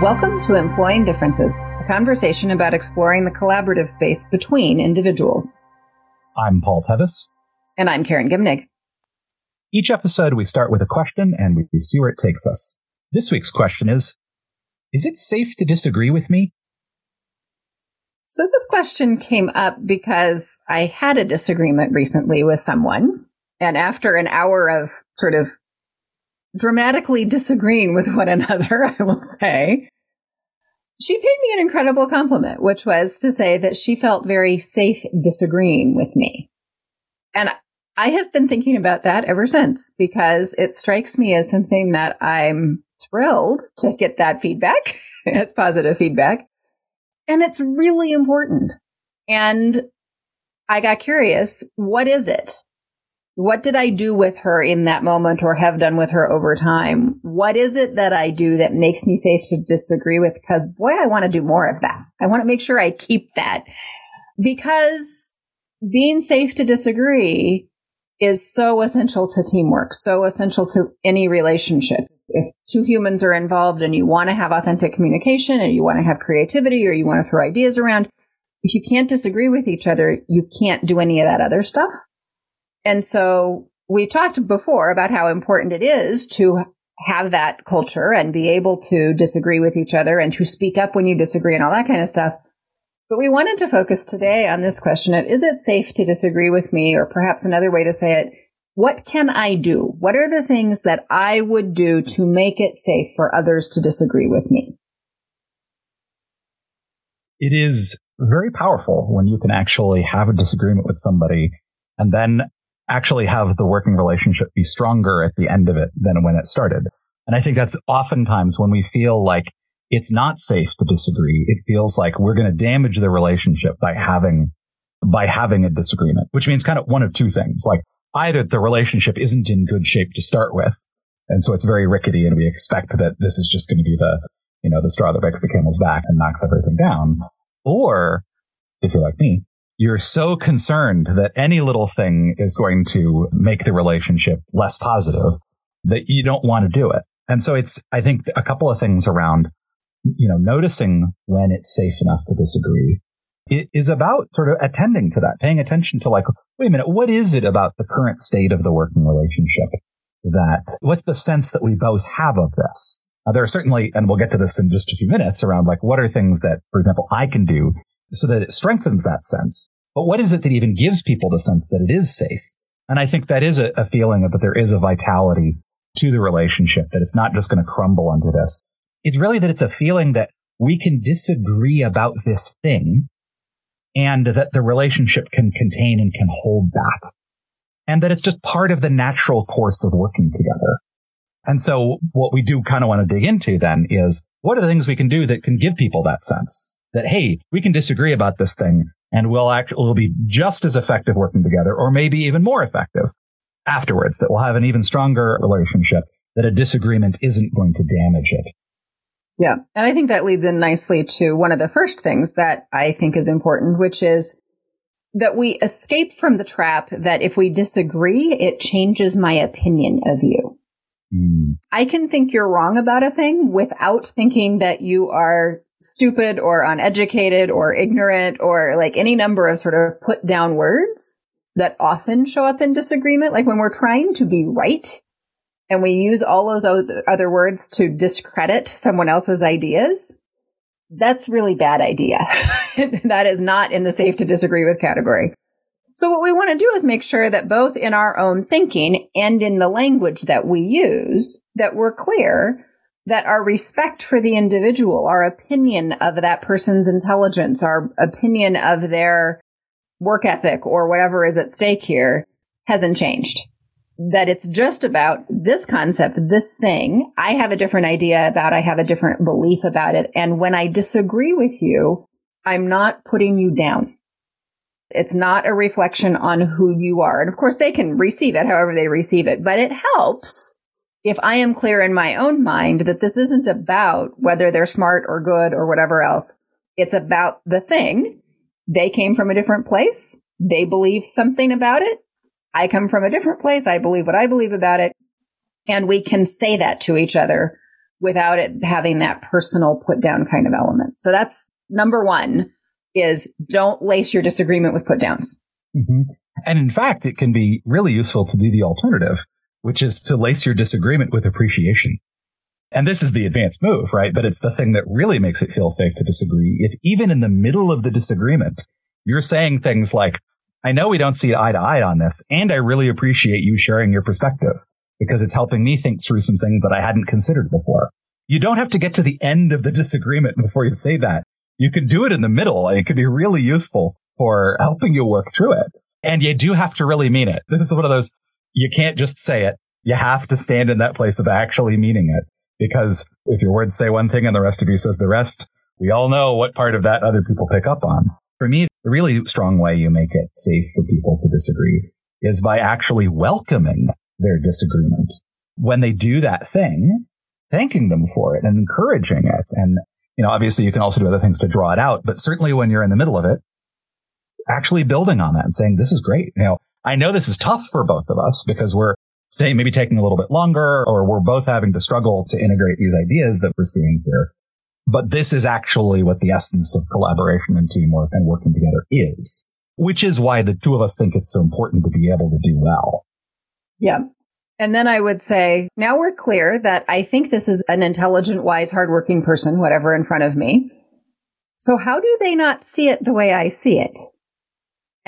Welcome to Employing Differences, a conversation about exploring the collaborative space between individuals. I'm Paul Tevis. And I'm Karen Gimnig. Each episode, we start with a question and we see where it takes us. This week's question is Is it safe to disagree with me? So, this question came up because I had a disagreement recently with someone. And after an hour of sort of dramatically disagreeing with one another, I will say, she paid me an incredible compliment, which was to say that she felt very safe disagreeing with me. And I have been thinking about that ever since because it strikes me as something that I'm thrilled to get that feedback as positive feedback and it's really important. And I got curious. What is it? What did I do with her in that moment or have done with her over time? What is it that I do that makes me safe to disagree with? Because boy, I want to do more of that. I want to make sure I keep that because being safe to disagree is so essential to teamwork, so essential to any relationship if two humans are involved and you want to have authentic communication and you want to have creativity or you want to throw ideas around, if you can't disagree with each other, you can't do any of that other stuff. And so we've talked before about how important it is to have that culture and be able to disagree with each other and to speak up when you disagree and all that kind of stuff. But we wanted to focus today on this question of is it safe to disagree with me? Or perhaps another way to say it, what can I do? What are the things that I would do to make it safe for others to disagree with me? It is very powerful when you can actually have a disagreement with somebody and then actually have the working relationship be stronger at the end of it than when it started. And I think that's oftentimes when we feel like it's not safe to disagree. It feels like we're going to damage the relationship by having, by having a disagreement, which means kind of one of two things. Like either the relationship isn't in good shape to start with. And so it's very rickety and we expect that this is just going to be the, you know, the straw that breaks the camel's back and knocks everything down. Or if you're like me, you're so concerned that any little thing is going to make the relationship less positive that you don't want to do it. And so it's, I think a couple of things around, you know, noticing when it's safe enough to disagree it is about sort of attending to that, paying attention to like, wait a minute, what is it about the current state of the working relationship that, what's the sense that we both have of this? Uh, there are certainly, and we'll get to this in just a few minutes around like, what are things that, for example, I can do so that it strengthens that sense? But what is it that even gives people the sense that it is safe? And I think that is a, a feeling of that there is a vitality to the relationship, that it's not just going to crumble under this. It's really that it's a feeling that we can disagree about this thing and that the relationship can contain and can hold that. And that it's just part of the natural course of working together. And so what we do kind of want to dig into then is what are the things we can do that can give people that sense that, hey, we can disagree about this thing and we'll actually we'll be just as effective working together or maybe even more effective afterwards, that we'll have an even stronger relationship, that a disagreement isn't going to damage it. Yeah. And I think that leads in nicely to one of the first things that I think is important, which is that we escape from the trap that if we disagree, it changes my opinion of you. Mm. I can think you're wrong about a thing without thinking that you are stupid or uneducated or ignorant or like any number of sort of put down words that often show up in disagreement. Like when we're trying to be right and we use all those other words to discredit someone else's ideas, that's really bad idea. that is not in the safe to disagree with category. So what we want to do is make sure that both in our own thinking and in the language that we use, that we're clear that our respect for the individual, our opinion of that person's intelligence, our opinion of their work ethic or whatever is at stake here hasn't changed that it's just about this concept, this thing. I have a different idea about, I have a different belief about it. And when I disagree with you, I'm not putting you down. It's not a reflection on who you are. And of course, they can receive it however they receive it, but it helps if I am clear in my own mind that this isn't about whether they're smart or good or whatever else. It's about the thing. They came from a different place. They believe something about it. I come from a different place. I believe what I believe about it. And we can say that to each other without it having that personal put down kind of element. So that's number one is don't lace your disagreement with put downs. Mm-hmm. And in fact, it can be really useful to do the alternative, which is to lace your disagreement with appreciation. And this is the advanced move, right? But it's the thing that really makes it feel safe to disagree. If even in the middle of the disagreement, you're saying things like, I know we don't see eye to eye on this, and I really appreciate you sharing your perspective because it's helping me think through some things that I hadn't considered before. You don't have to get to the end of the disagreement before you say that. You can do it in the middle. It can be really useful for helping you work through it. And you do have to really mean it. This is one of those, you can't just say it. You have to stand in that place of actually meaning it. Because if your words say one thing and the rest of you says the rest, we all know what part of that other people pick up on. For me, the really strong way you make it safe for people to disagree is by actually welcoming their disagreement. When they do that thing, thanking them for it and encouraging it. And, you know, obviously you can also do other things to draw it out, but certainly when you're in the middle of it, actually building on that and saying, this is great. You know, I know this is tough for both of us because we're staying, maybe taking a little bit longer or we're both having to struggle to integrate these ideas that we're seeing here. But this is actually what the essence of collaboration and teamwork and working together is, which is why the two of us think it's so important to be able to do well. Yeah. And then I would say, now we're clear that I think this is an intelligent, wise, hardworking person, whatever in front of me. So how do they not see it the way I see it?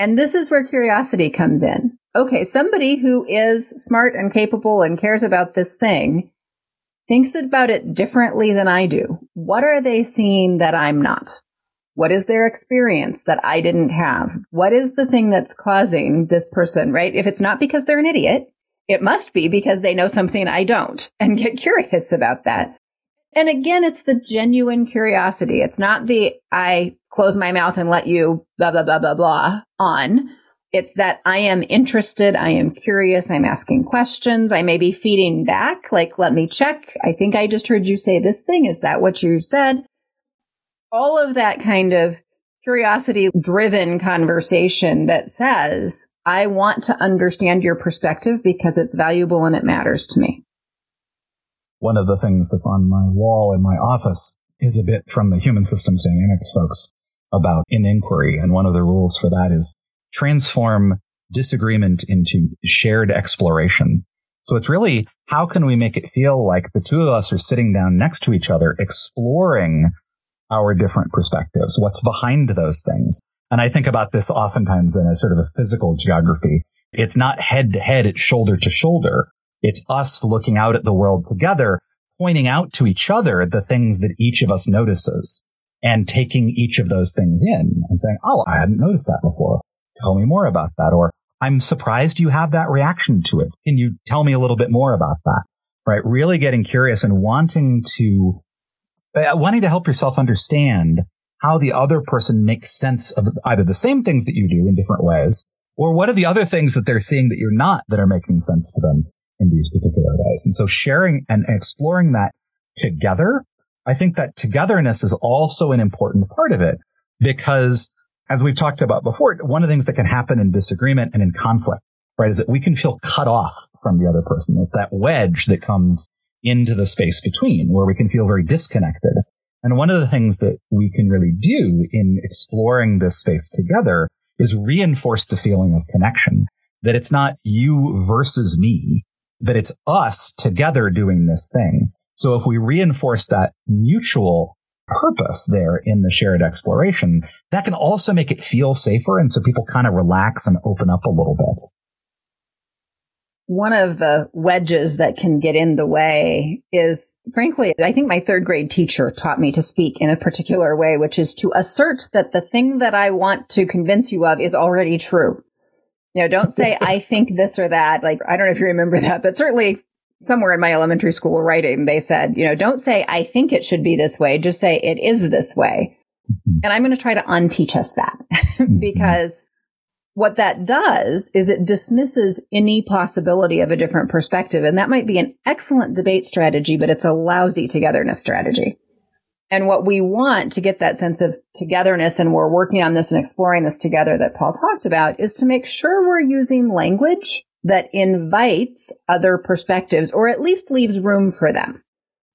And this is where curiosity comes in. Okay, somebody who is smart and capable and cares about this thing thinks about it differently than I do. What are they seeing that I'm not? What is their experience that I didn't have? What is the thing that's causing this person, right? If it's not because they're an idiot, it must be because they know something I don't and get curious about that. And again, it's the genuine curiosity. It's not the I close my mouth and let you blah, blah, blah, blah, blah on. It's that I am interested. I am curious. I'm asking questions. I may be feeding back. Like, let me check. I think I just heard you say this thing. Is that what you said? All of that kind of curiosity driven conversation that says, I want to understand your perspective because it's valuable and it matters to me. One of the things that's on my wall in my office is a bit from the human systems dynamics folks about in inquiry. And one of the rules for that is transform disagreement into shared exploration. So it's really how can we make it feel like the two of us are sitting down next to each other, exploring our different perspectives, what's behind those things. And I think about this oftentimes in a sort of a physical geography. It's not head to head, it's shoulder to shoulder. It's us looking out at the world together, pointing out to each other the things that each of us notices and taking each of those things in and saying, Oh, I hadn't noticed that before. Tell me more about that. Or I'm surprised you have that reaction to it. Can you tell me a little bit more about that? Right. Really getting curious and wanting to, uh, wanting to help yourself understand how the other person makes sense of either the same things that you do in different ways, or what are the other things that they're seeing that you're not that are making sense to them in these particular ways. And so sharing and exploring that together, I think that togetherness is also an important part of it because as we've talked about before, one of the things that can happen in disagreement and in conflict, right, is that we can feel cut off from the other person. It's that wedge that comes into the space between where we can feel very disconnected. And one of the things that we can really do in exploring this space together is reinforce the feeling of connection, that it's not you versus me, that it's us together doing this thing. So if we reinforce that mutual purpose there in the shared exploration, that can also make it feel safer. And so people kind of relax and open up a little bit. One of the wedges that can get in the way is, frankly, I think my third grade teacher taught me to speak in a particular way, which is to assert that the thing that I want to convince you of is already true. You know, don't say, I think this or that. Like, I don't know if you remember that, but certainly somewhere in my elementary school writing, they said, you know, don't say, I think it should be this way. Just say it is this way. Mm-hmm. And I'm going to try to unteach us that mm-hmm. because what that does is it dismisses any possibility of a different perspective. And that might be an excellent debate strategy, but it's a lousy togetherness strategy. And what we want to get that sense of togetherness, and we're working on this and exploring this together that Paul talked about, is to make sure we're using language that invites other perspectives or at least leaves room for them.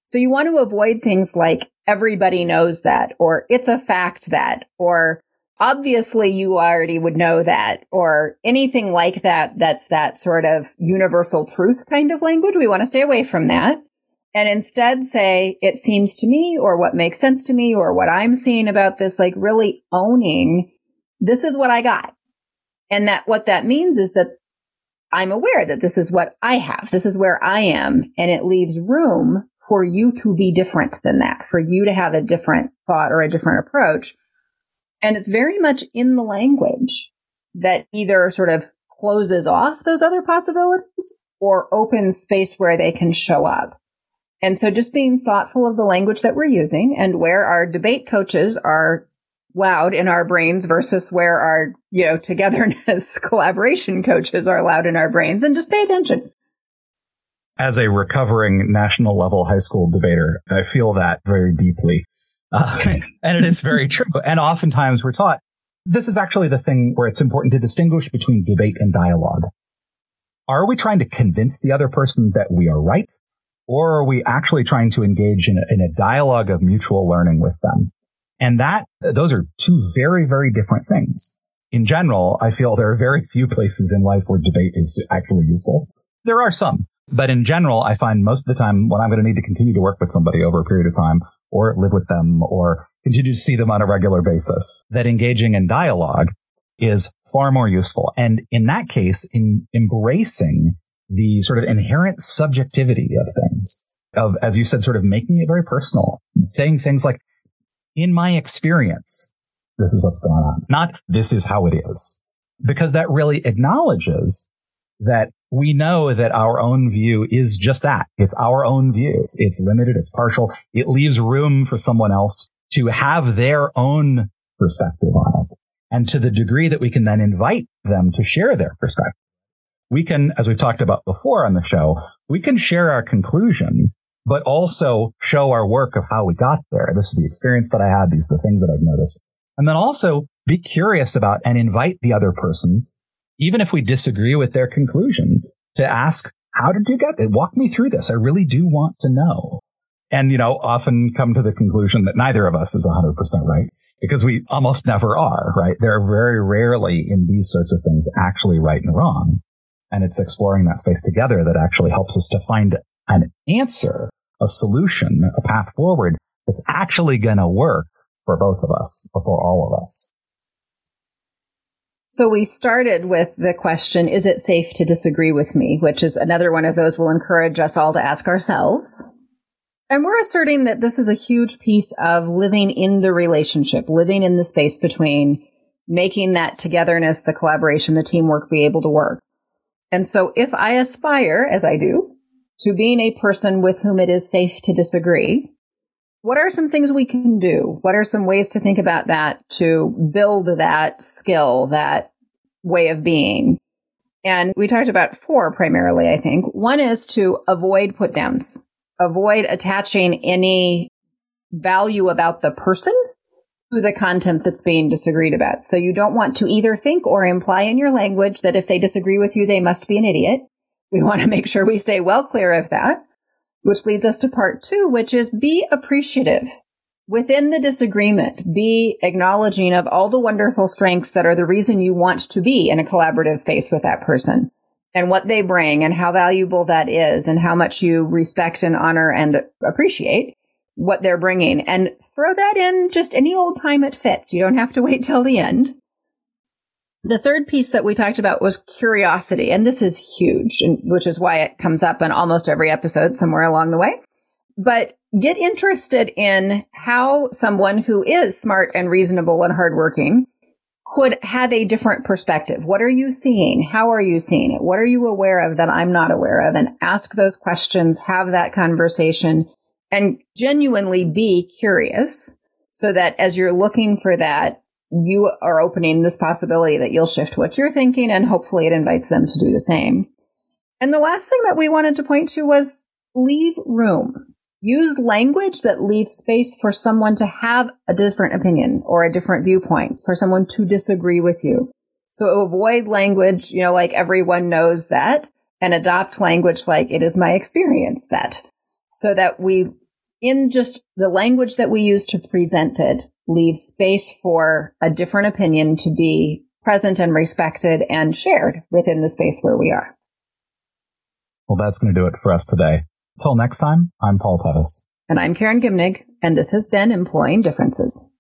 So you want to avoid things like everybody knows that, or it's a fact that, or obviously you already would know that, or anything like that. That's that sort of universal truth kind of language. We want to stay away from that and instead say, it seems to me, or what makes sense to me, or what I'm seeing about this, like really owning this is what I got. And that what that means is that I'm aware that this is what I have. This is where I am. And it leaves room for you to be different than that, for you to have a different thought or a different approach. And it's very much in the language that either sort of closes off those other possibilities or opens space where they can show up. And so just being thoughtful of the language that we're using and where our debate coaches are loud in our brains versus where our, you know, togetherness collaboration coaches are loud in our brains and just pay attention. As a recovering national level high school debater, I feel that very deeply. Uh, and it is very true. And oftentimes we're taught this is actually the thing where it's important to distinguish between debate and dialogue. Are we trying to convince the other person that we are right? Or are we actually trying to engage in a, in a dialogue of mutual learning with them? And that, those are two very, very different things. In general, I feel there are very few places in life where debate is actually useful. There are some, but in general, I find most of the time when I'm going to need to continue to work with somebody over a period of time or live with them or continue to see them on a regular basis, that engaging in dialogue is far more useful. And in that case, in embracing the sort of inherent subjectivity of things, of, as you said, sort of making it very personal, saying things like, in my experience, this is what's going on, not this is how it is. Because that really acknowledges that we know that our own view is just that. It's our own view. It's, it's limited. It's partial. It leaves room for someone else to have their own perspective on it. And to the degree that we can then invite them to share their perspective, we can, as we've talked about before on the show, we can share our conclusion but also show our work of how we got there. This is the experience that I had. These are the things that I've noticed. And then also be curious about and invite the other person, even if we disagree with their conclusion, to ask, how did you get it? Walk me through this. I really do want to know. And, you know, often come to the conclusion that neither of us is 100% right because we almost never are, right? There are very rarely in these sorts of things actually right and wrong. And it's exploring that space together that actually helps us to find an answer a solution, a path forward that's actually going to work for both of us or for all of us. So we started with the question, is it safe to disagree with me? Which is another one of those we'll encourage us all to ask ourselves. And we're asserting that this is a huge piece of living in the relationship, living in the space between making that togetherness, the collaboration, the teamwork be able to work. And so if I aspire, as I do, to being a person with whom it is safe to disagree, what are some things we can do? What are some ways to think about that to build that skill, that way of being? And we talked about four primarily, I think. One is to avoid put downs, avoid attaching any value about the person to the content that's being disagreed about. So you don't want to either think or imply in your language that if they disagree with you, they must be an idiot. We want to make sure we stay well clear of that, which leads us to part two, which is be appreciative. Within the disagreement, be acknowledging of all the wonderful strengths that are the reason you want to be in a collaborative space with that person and what they bring and how valuable that is and how much you respect and honor and appreciate what they're bringing and throw that in just any old time it fits. You don't have to wait till the end. The third piece that we talked about was curiosity, and this is huge, which is why it comes up in almost every episode somewhere along the way. But get interested in how someone who is smart and reasonable and hardworking could have a different perspective. What are you seeing? How are you seeing it? What are you aware of that I'm not aware of? And ask those questions, have that conversation, and genuinely be curious so that as you're looking for that, you are opening this possibility that you'll shift what you're thinking and hopefully it invites them to do the same. And the last thing that we wanted to point to was leave room. Use language that leaves space for someone to have a different opinion or a different viewpoint, for someone to disagree with you. So avoid language, you know, like everyone knows that and adopt language like it is my experience that so that we in just the language that we use to present it, leaves space for a different opinion to be present and respected and shared within the space where we are. Well, that's going to do it for us today. Until next time, I'm Paul Tevis. And I'm Karen Gimnig, and this has been Employing Differences.